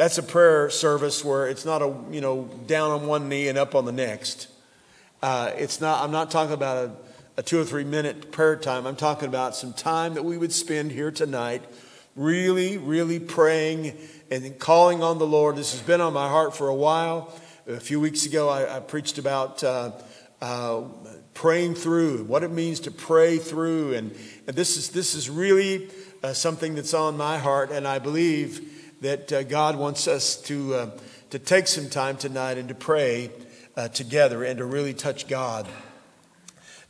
that's a prayer service where it's not a, you know, down on one knee and up on the next. Uh, it's not, I'm not talking about a, a two or three minute prayer time. I'm talking about some time that we would spend here tonight really, really praying and calling on the Lord. This has been on my heart for a while. A few weeks ago, I, I preached about uh, uh, praying through, what it means to pray through. And, and this, is, this is really uh, something that's on my heart, and I believe that uh, God wants us to, uh, to take some time tonight and to pray uh, together and to really touch God.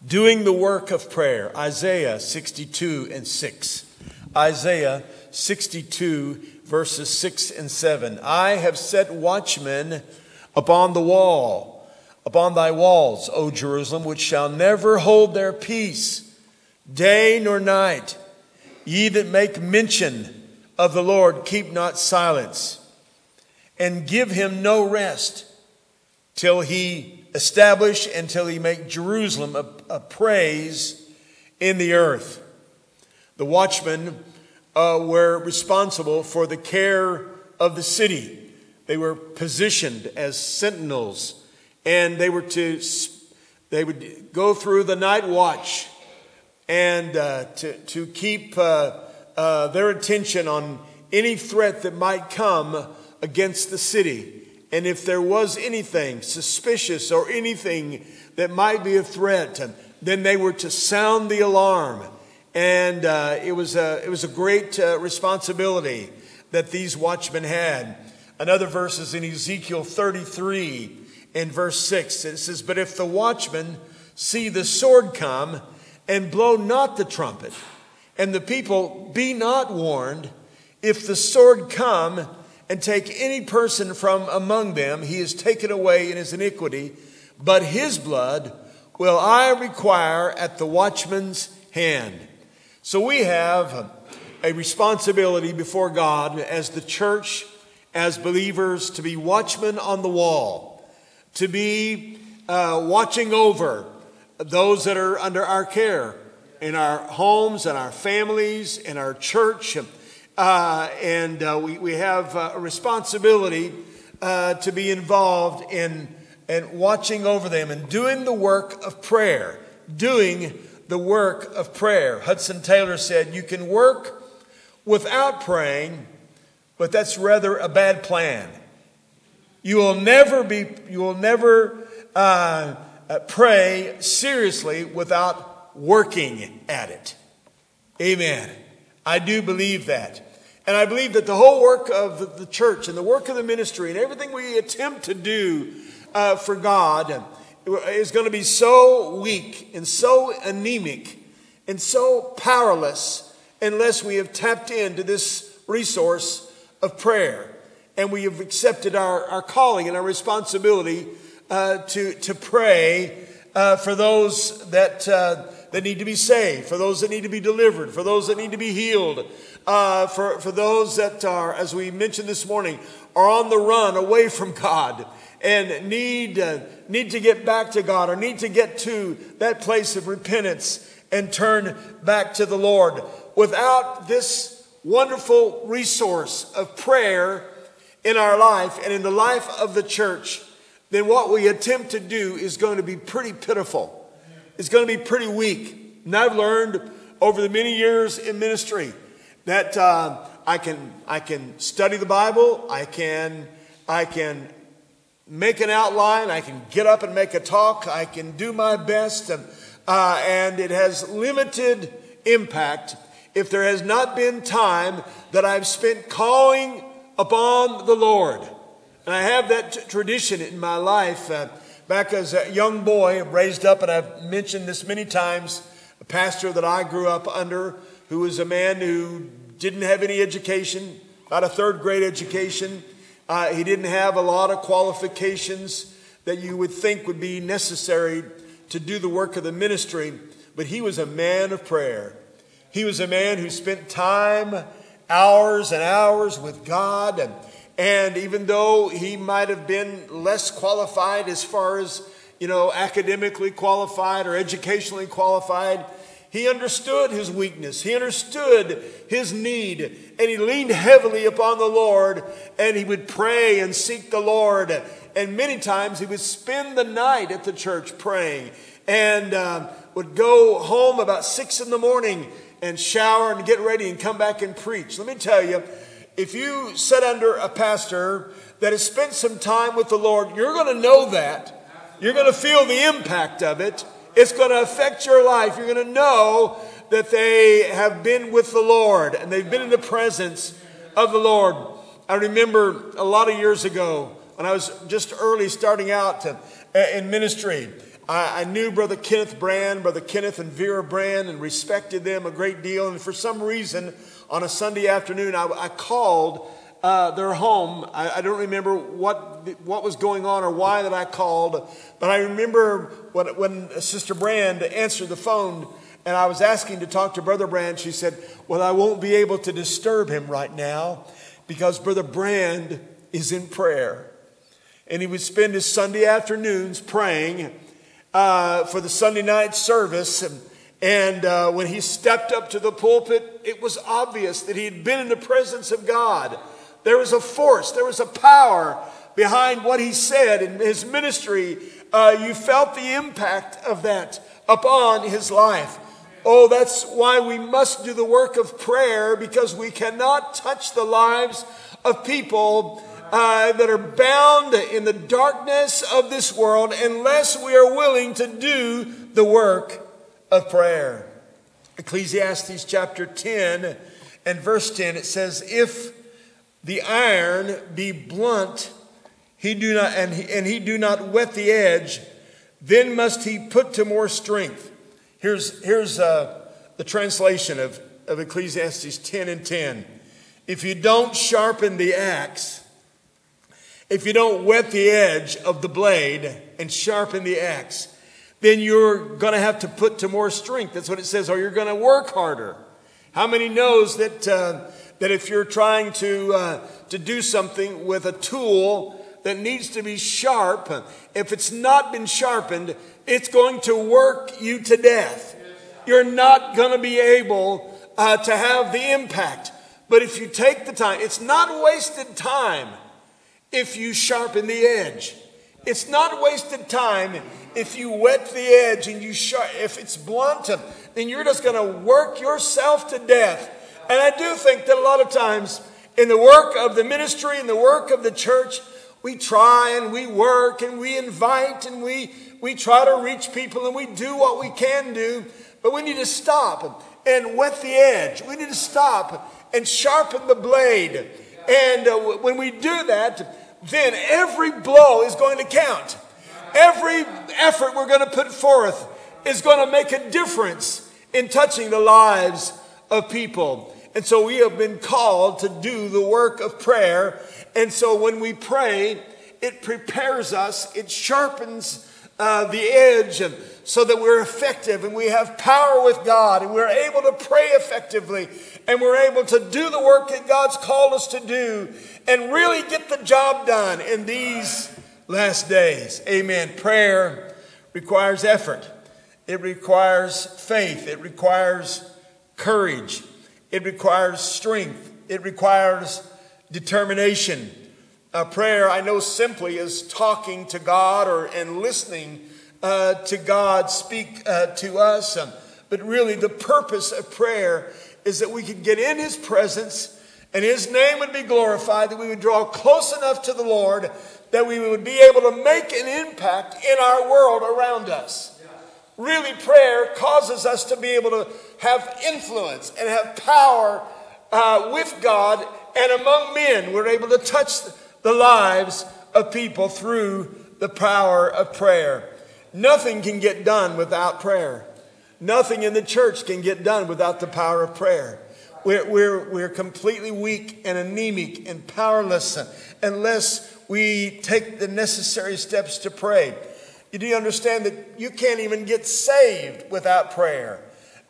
Doing the work of prayer, Isaiah 62 and 6. Isaiah 62, verses 6 and 7. I have set watchmen upon the wall, upon thy walls, O Jerusalem, which shall never hold their peace, day nor night. Ye that make mention of the Lord, keep not silence, and give him no rest till he establish until he make Jerusalem a, a praise in the earth. The watchmen uh, were responsible for the care of the city. They were positioned as sentinels, and they were to they would go through the night watch and uh, to to keep uh, uh their attention on any threat that might come against the city. And if there was anything suspicious or anything that might be a threat, then they were to sound the alarm. And uh, it, was a, it was a great uh, responsibility that these watchmen had. Another verse is in Ezekiel 33 in verse 6. It says, But if the watchmen see the sword come and blow not the trumpet, and the people be not warned, if the sword come and take any person from among them, he is taken away in his iniquity, but his blood will I require at the watchman's hand. So we have a responsibility before God as the church, as believers, to be watchmen on the wall, to be uh, watching over those that are under our care in our homes and our families, and our church. Uh, and uh, we, we have uh, a responsibility uh, to be involved in, in watching over them and doing the work of prayer, doing the work of prayer. Hudson Taylor said, You can work without praying, but that's rather a bad plan. You will never be, you will never uh, pray seriously without working at it. Amen. I do believe that. And I believe that the whole work of the church and the work of the ministry and everything we attempt to do uh, for God is going to be so weak and so anemic and so powerless unless we have tapped into this resource of prayer and we have accepted our, our calling and our responsibility uh, to, to pray uh, for those that, uh, that need to be saved, for those that need to be delivered, for those that need to be healed, uh, for, for those that are, as we mentioned this morning, are on the run away from God and need, uh, need to get back to God or need to get to that place of repentance and turn back to the Lord. Without this wonderful resource of prayer in our life and in the life of the church, then what we attempt to do is going to be pretty pitiful. It's going to be pretty weak. And I've learned over the many years in ministry that uh, I can I can study the Bible. I can I can make an outline. I can get up and make a talk. I can do my best, and, uh, and it has limited impact if there has not been time that I've spent calling upon the Lord. And I have that t- tradition in my life. Uh, back as a young boy, raised up, and I've mentioned this many times, a pastor that I grew up under who was a man who didn't have any education, about a third grade education. Uh, he didn't have a lot of qualifications that you would think would be necessary to do the work of the ministry, but he was a man of prayer. He was a man who spent time, hours and hours with God. And, and even though he might have been less qualified as far as, you know, academically qualified or educationally qualified, He understood his weakness. He understood his need. And he leaned heavily upon the Lord and he would pray and seek the Lord. And many times he would spend the night at the church praying and uh, would go home about six in the morning and shower and get ready and come back and preach. Let me tell you, if you sit under a pastor that has spent some time with the Lord, you're going to know that. You're going to feel the impact of it. It's going to affect your life. You're going to know that they have been with the Lord and they've been in the presence of the Lord. I remember a lot of years ago when I was just early starting out to, in ministry. I, I knew Brother Kenneth Brand, Brother Kenneth and Vera Brand, and respected them a great deal. And for some reason, on a Sunday afternoon, I, I called uh, their home. I, I, don't remember what what was going on or why that I called, but I remember when, when Sister Brand answered the phone and I was asking to talk to Brother Brand. She said, "Well, I won't be able to disturb him right now because Brother Brand is in prayer, and he would spend his Sunday afternoons praying uh, for the Sunday night service." And, and uh, when he stepped up to the pulpit, it was obvious that he had been in the presence of God. There was a force, there was a power behind what he said in his ministry. Uh, you felt the impact of that upon his life. Oh, that's why we must do the work of prayer because we cannot touch the lives of people uh, that are bound in the darkness of this world unless we are willing to do the work of prayer. Ecclesiastes chapter 10 and verse 10, it says, If the iron be blunt, he do not, and he, and he do not wet the edge, then must he put to more strength. Here's, here's uh, the translation of, of Ecclesiastes 10 and 10. If you don't sharpen the axe, if you don't wet the edge of the blade and sharpen the axe, then you're going to have to put to more strength. That's what it says, or you're going to work harder. How many knows that uh, that if you're trying to, uh, to do something with a tool that needs to be sharp, if it's not been sharpened, it's going to work you to death. You're not going to be able uh, to have the impact. But if you take the time, it's not wasted time if you sharpen the edge. It's not wasted time if you wet the edge and you sharp, if it's blunt, then you're just going to work yourself to death and I do think that a lot of times in the work of the ministry and the work of the church, we try and we work and we invite and we, we try to reach people and we do what we can do, but we need to stop and wet the edge. We need to stop and sharpen the blade. And uh, when we do that, then every blow is going to count. Every effort we're going to put forth is going to make a difference in touching the lives of people. And so we have been called to do the work of prayer. And so when we pray, it prepares us, it sharpens uh, the edge and so that we're effective and we have power with God and we're able to pray effectively and we're able to do the work that God's called us to do and really get the job done in these last days. Amen. Prayer requires effort. It requires faith. It requires courage. It requires strength. It requires determination. A prayer, I know simply, is talking to God or and listening uh, to God speak uh, to us. Um, but really, the purpose of prayer is that we can get in His presence and His name would be glorified, that we would draw close enough to the Lord that we would be able to make an impact in our world around us. Really, prayer causes us to be able to have influence and have power uh, with God and among men. We're able to touch the lives of people through the power of prayer. Nothing can get done without prayer. Nothing in the church can get done without the power of prayer. We're, we're, we're completely weak and anemic and powerless unless we take the necessary steps to pray. Do You understand that you can't even get saved without prayer.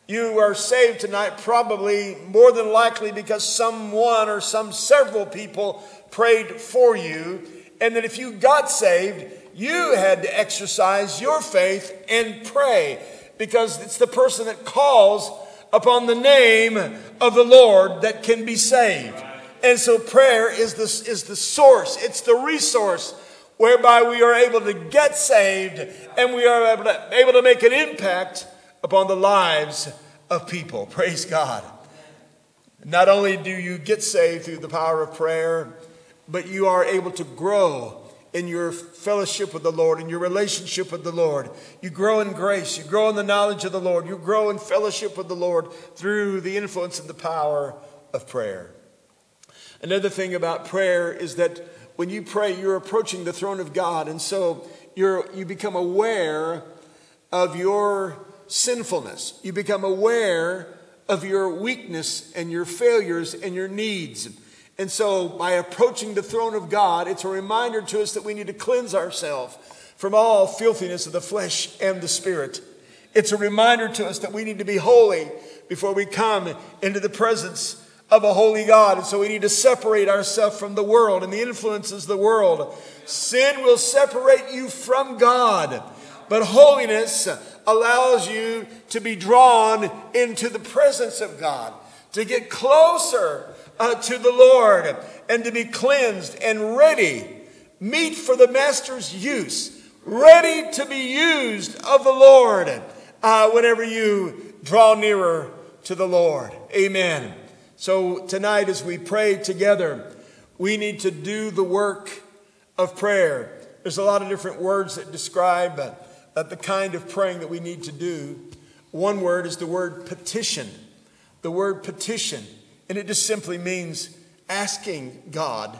You are saved tonight probably more than likely because someone or some several people prayed for you. And that if you got saved, you had to exercise your faith and pray. because it's the person that calls upon the name of the Lord that can be saved. And so prayer is the, is the source, it's the resource whereby we are able to get saved and we are able to, able to make an impact upon the lives of people. Praise God. Not only do you get saved through the power of prayer, but you are able to grow in your fellowship with the Lord, in your relationship with the Lord. You grow in grace. You grow in the knowledge of the Lord. You grow in fellowship with the Lord through the influence and the power of prayer. Another thing about prayer is that when you pray, you're approaching the throne of God. And so you're, you become aware of your sinfulness. You become aware of your weakness and your failures and your needs. And so, by approaching the throne of God, it's a reminder to us that we need to cleanse ourselves from all filthiness of the flesh and the spirit. It's a reminder to us that we need to be holy before we come into the presence of a holy God. And so we need to separate ourselves from the world and the influences of the world. Sin will separate you from God, but holiness allows you to be drawn into the presence of God, to get closer uh, to the Lord and to be cleansed and ready, meet for the Master's use, ready to be used of the Lord uh, whenever you draw nearer to the Lord. Amen. So tonight, as we pray together, we need to do the work of prayer. There's a lot of different words that describe uh, the kind of praying that we need to do. One word is the word petition. The word petition. And it just simply means asking God,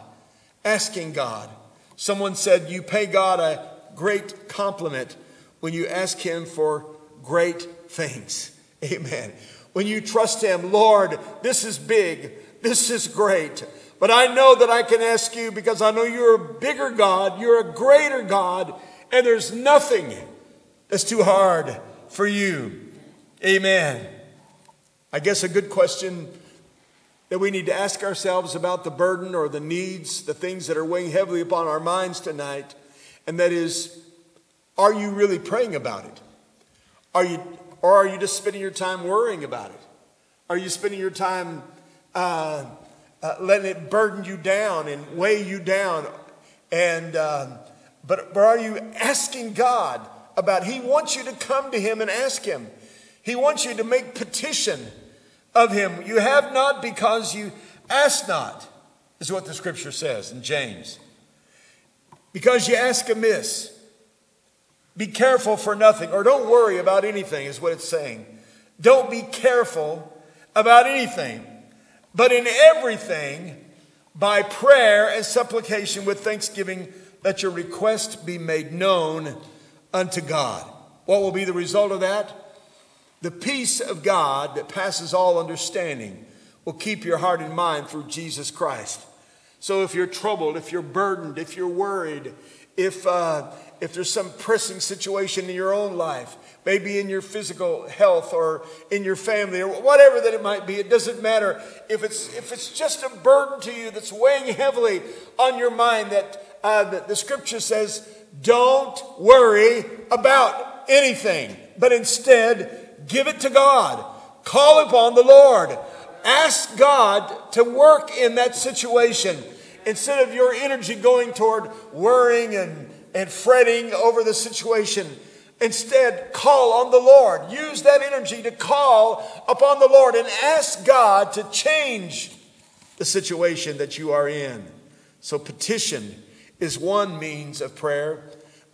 asking God. Someone said, You pay God a great compliment when you ask Him for great things. Amen. When you trust Him, Lord, this is big, this is great. But I know that I can ask you because I know you're a bigger God, you're a greater God, and there's nothing that's too hard for you. Amen. I guess a good question that we need to ask ourselves about the burden or the needs, the things that are weighing heavily upon our minds tonight. And that is, are you really praying about it? Are you, or are you just spending your time worrying about it? Are you spending your time uh, uh, letting it burden you down and weigh you down? And uh, but, but are you asking God about? He wants you to come to Him and ask Him. He wants you to make petition of him. You have not because you ask not, is what the scripture says in James. Because you ask amiss. Be careful for nothing, or don't worry about anything, is what it's saying. Don't be careful about anything, but in everything, by prayer and supplication with thanksgiving, let your request be made known unto God. What will be the result of that? The peace of God that passes all understanding will keep your heart and mind through Jesus Christ. So if you're troubled, if you're burdened, if you're worried, if, uh, if there's some pressing situation in your own life, maybe in your physical health or in your family or whatever that it might be, it doesn't matter. If it's, if it's just a burden to you that's weighing heavily on your mind, that, uh, that the scripture says, don't worry about anything, but instead Give it to God. Call upon the Lord. Ask God to work in that situation. Instead of your energy going toward worrying and, and fretting over the situation, instead call on the Lord. Use that energy to call upon the Lord and ask God to change the situation that you are in. So, petition is one means of prayer.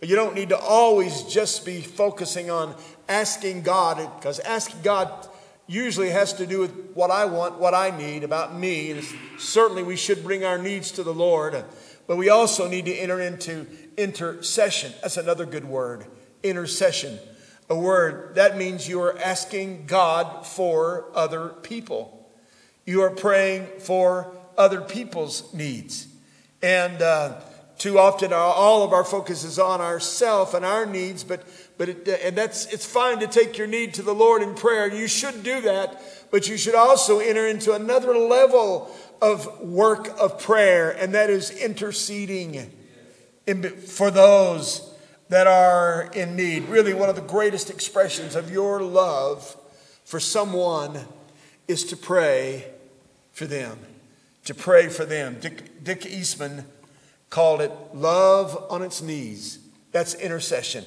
But you don't need to always just be focusing on asking God, because asking God usually has to do with what I want, what I need about me. And certainly we should bring our needs to the Lord, but we also need to enter into intercession. That's another good word intercession. A word that means you are asking God for other people. You are praying for other people's needs. And uh, too often, all of our focus is on ourself and our needs, but but it, uh, and that's it's fine to take your need to the Lord in prayer. You should do that, but you should also enter into another level of work of prayer, and that is interceding in, for those that are in need. Really, one of the greatest expressions of your love for someone is to pray for them. To pray for them. Dick, Dick Eastman called it love on its knees. That's intercession.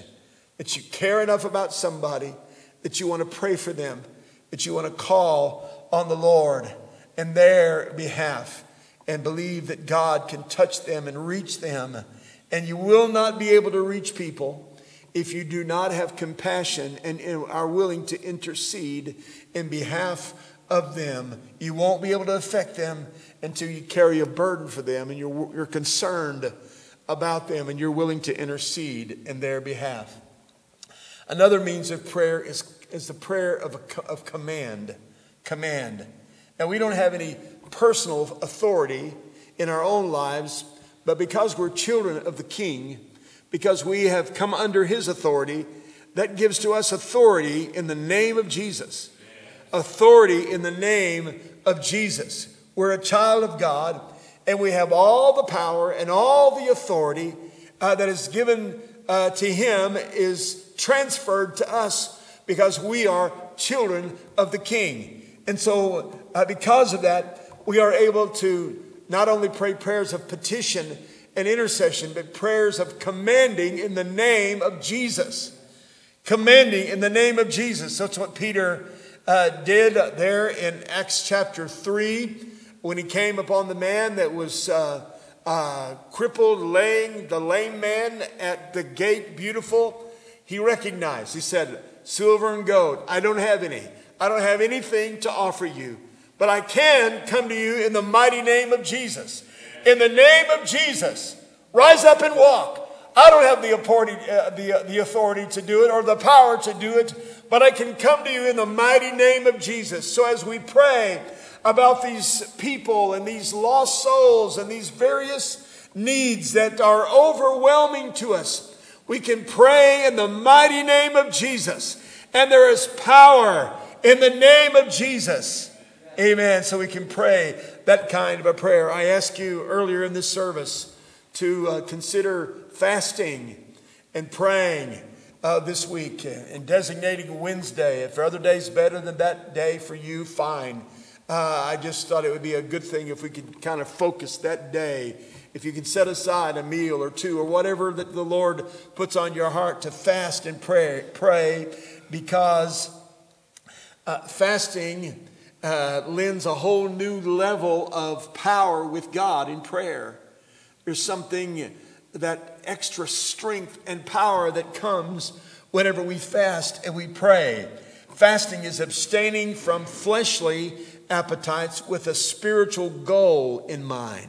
That you care enough about somebody that you want to pray for them, that you want to call on the Lord in their behalf and believe that God can touch them and reach them. And you will not be able to reach people if you do not have compassion and are willing to intercede in behalf of them. You won't be able to affect them until you carry a burden for them and you're, you're concerned about them and you're willing to intercede in their behalf. Another means of prayer is, is the prayer of, a, of command. Command. Now, we don't have any personal authority in our own lives, but because we're children of the King, because we have come under his authority, that gives to us authority in the name of Jesus. Authority in the name of Jesus. We're a child of God, and we have all the power and all the authority uh, that is given uh, to Him is transferred to us because we are children of the King. And so, uh, because of that, we are able to not only pray prayers of petition and intercession, but prayers of commanding in the name of Jesus. Commanding in the name of Jesus. That's what Peter uh, did there in Acts chapter 3 when he came upon the man that was uh, uh, crippled, laying the lame man at the gate, beautiful, he recognized. He said, Silver and gold, I don't have any. I don't have anything to offer you, but I can come to you in the mighty name of Jesus. In the name of Jesus, rise up and walk. I don't have the authority, uh, the, uh, the authority to do it or the power to do it, but I can come to you in the mighty name of Jesus. So as we pray, about these people and these lost souls and these various needs that are overwhelming to us, we can pray in the mighty name of Jesus. And there is power in the name of Jesus. Amen. So we can pray that kind of a prayer. I asked you earlier in this service to uh, consider fasting and praying uh, this week and designating Wednesday. If other days better than that day for you, fine. Uh, I just thought it would be a good thing if we could kind of focus that day. If you can set aside a meal or two or whatever that the Lord puts on your heart to fast and pray, pray because uh, fasting uh, lends a whole new level of power with God in prayer. There's something that extra strength and power that comes whenever we fast and we pray. Fasting is abstaining from fleshly appetites with a spiritual goal in mind.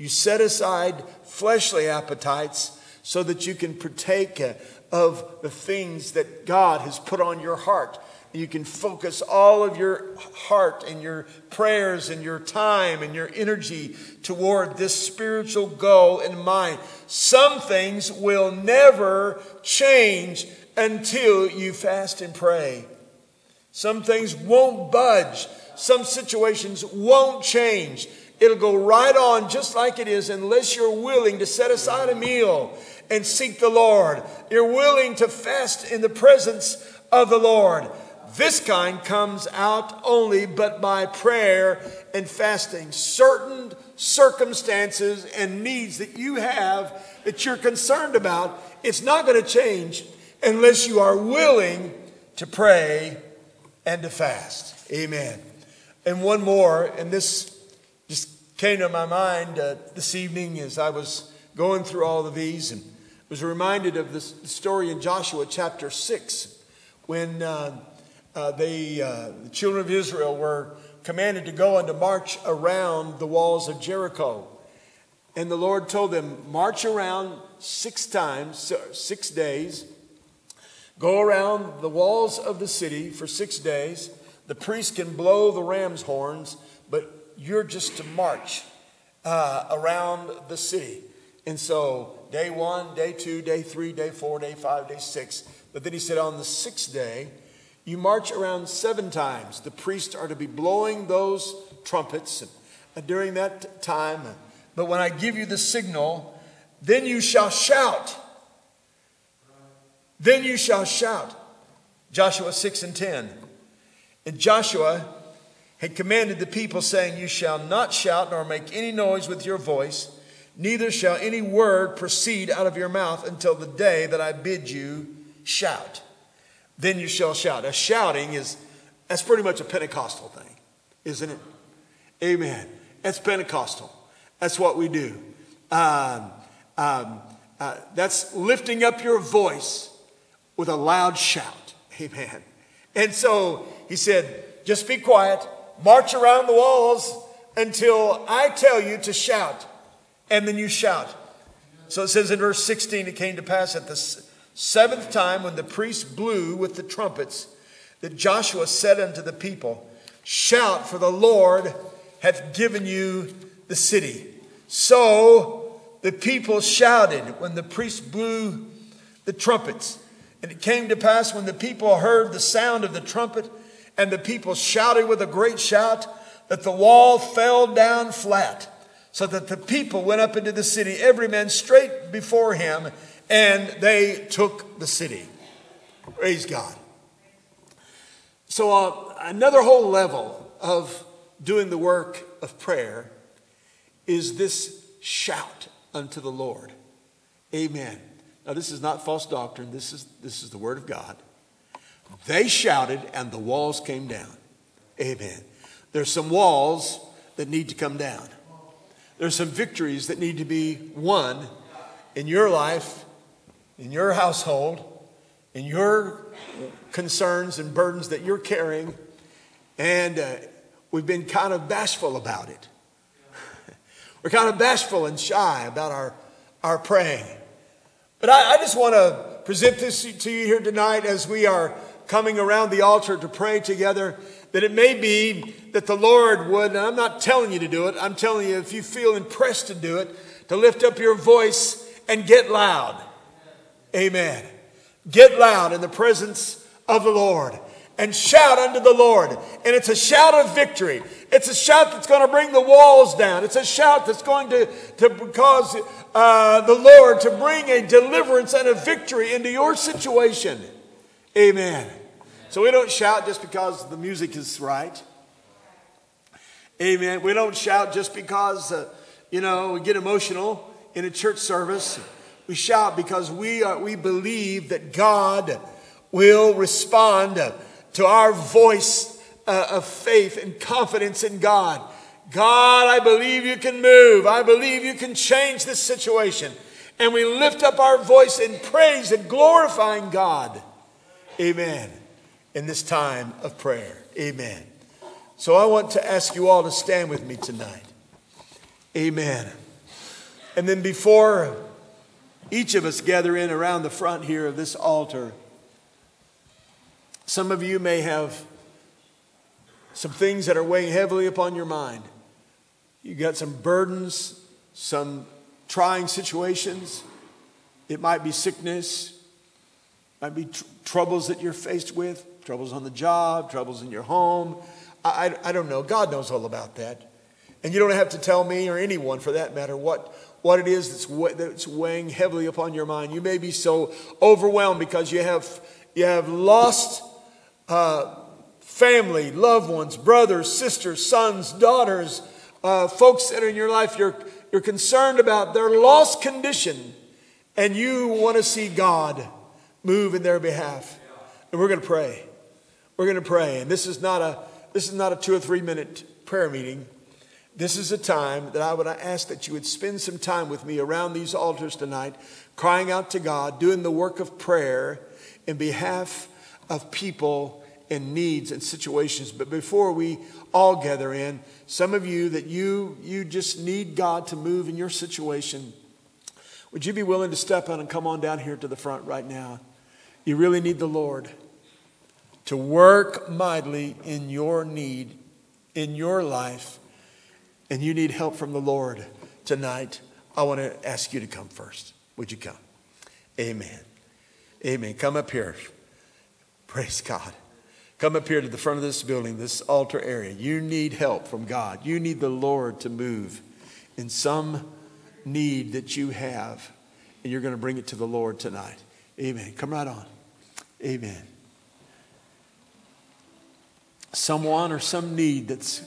You set aside fleshly appetites so that you can partake of the things that God has put on your heart. You can focus all of your heart and your prayers and your time and your energy toward this spiritual goal in mind. Some things will never change until you fast and pray. Some things won't budge some situations won't change. It'll go right on just like it is unless you're willing to set aside a meal and seek the Lord. You're willing to fast in the presence of the Lord. This kind comes out only but by prayer and fasting. Certain circumstances and needs that you have that you're concerned about, it's not going to change unless you are willing to pray and to fast. Amen. And one more, and this came to my mind uh, this evening as I was going through all of these and was reminded of this story in Joshua chapter 6 when uh, uh, they, uh, the children of Israel were commanded to go and to march around the walls of Jericho. And the Lord told them, march around six times, six days, go around the walls of the city for six days the priest can blow the ram's horns, but you're just to march uh, around the city. And so, day one, day two, day three, day four, day five, day six. But then he said, on the sixth day, you march around seven times. The priests are to be blowing those trumpets uh, during that time. But when I give you the signal, then you shall shout. Then you shall shout. Joshua 6 and 10. And Joshua had commanded the people, saying, You shall not shout nor make any noise with your voice, neither shall any word proceed out of your mouth until the day that I bid you shout. Then you shall shout. A shouting is that's pretty much a Pentecostal thing, isn't it? Amen. That's Pentecostal. That's what we do. Um, um, uh, that's lifting up your voice with a loud shout. Amen. And so he said, just be quiet, march around the walls until I tell you to shout. And then you shout. So it says in verse 16, it came to pass at the seventh time when the priest blew with the trumpets that Joshua said unto the people, Shout, for the Lord hath given you the city. So the people shouted when the priest blew the trumpets. And it came to pass when the people heard the sound of the trumpet, and the people shouted with a great shout, that the wall fell down flat, so that the people went up into the city, every man straight before him, and they took the city. Praise God. So, uh, another whole level of doing the work of prayer is this shout unto the Lord. Amen. Now, this is not false doctrine, this is, this is the Word of God. They shouted, and the walls came down. Amen. There's some walls that need to come down. There's some victories that need to be won in your life, in your household, in your concerns and burdens that you're carrying. And uh, we've been kind of bashful about it. We're kind of bashful and shy about our, our praying. But I, I just want to present this to you here tonight as we are coming around the altar to pray together. That it may be that the Lord would, and I'm not telling you to do it, I'm telling you if you feel impressed to do it, to lift up your voice and get loud. Amen. Get loud in the presence of the Lord and shout unto the Lord. And it's a shout of victory. It's a shout that's going to bring the walls down. It's a shout that's going to, to cause uh, the Lord to bring a deliverance and a victory into your situation. Amen. So we don't shout just because the music is right. Amen. We don't shout just because, uh, you know, we get emotional in a church service. We shout because we, are, we believe that God will respond to our voice uh, of faith and confidence in God. God, I believe you can move. I believe you can change this situation. And we lift up our voice in praise and glorifying God. Amen. In this time of prayer. Amen. So I want to ask you all to stand with me tonight. Amen. And then before each of us gather in around the front here of this altar, some of you may have some things that are weighing heavily upon your mind. You got some burdens, some trying situations. It might be sickness, might be tr- troubles that you're faced with, troubles on the job, troubles in your home. I, I, I don't know. God knows all about that. And you don't have to tell me or anyone for that matter what, what it is that's, that's weighing heavily upon your mind. You may be so overwhelmed because you have, you have lost uh, family, loved ones, brothers, sisters, sons, daughters, uh, folks that are in your life, you're, you're concerned about their lost condition, and you want to see God move in their behalf. And we're going to pray. We're going to pray. And this is not a this is not a two or three minute prayer meeting. This is a time that I would ask that you would spend some time with me around these altars tonight, crying out to God, doing the work of prayer in behalf of people and needs and situations. But before we all gather in, some of you that you you just need God to move in your situation, would you be willing to step out and come on down here to the front right now? You really need the Lord to work mightily in your need, in your life, and you need help from the Lord tonight. I want to ask you to come first. Would you come? Amen. Amen. Come up here. Praise God. Come up here to the front of this building, this altar area. You need help from God. You need the Lord to move in some need that you have, and you're going to bring it to the Lord tonight. Amen. Come right on. Amen. Someone or some need that's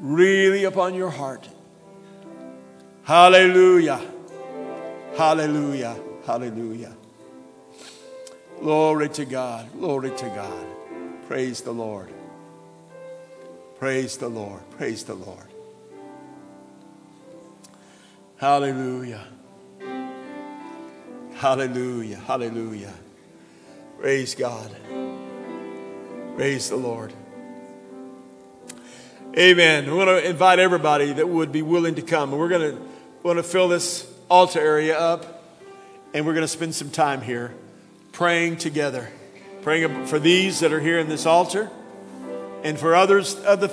really upon your heart. Hallelujah. Hallelujah. Hallelujah. Glory to God. Glory to God. Praise the Lord. Praise the Lord. Praise the Lord. Hallelujah. Hallelujah. Hallelujah. Praise God. Praise the Lord. Amen. We want to invite everybody that would be willing to come. We're going to, want to fill this altar area up and we're going to spend some time here praying together. Praying for these that are here in this altar and for others of the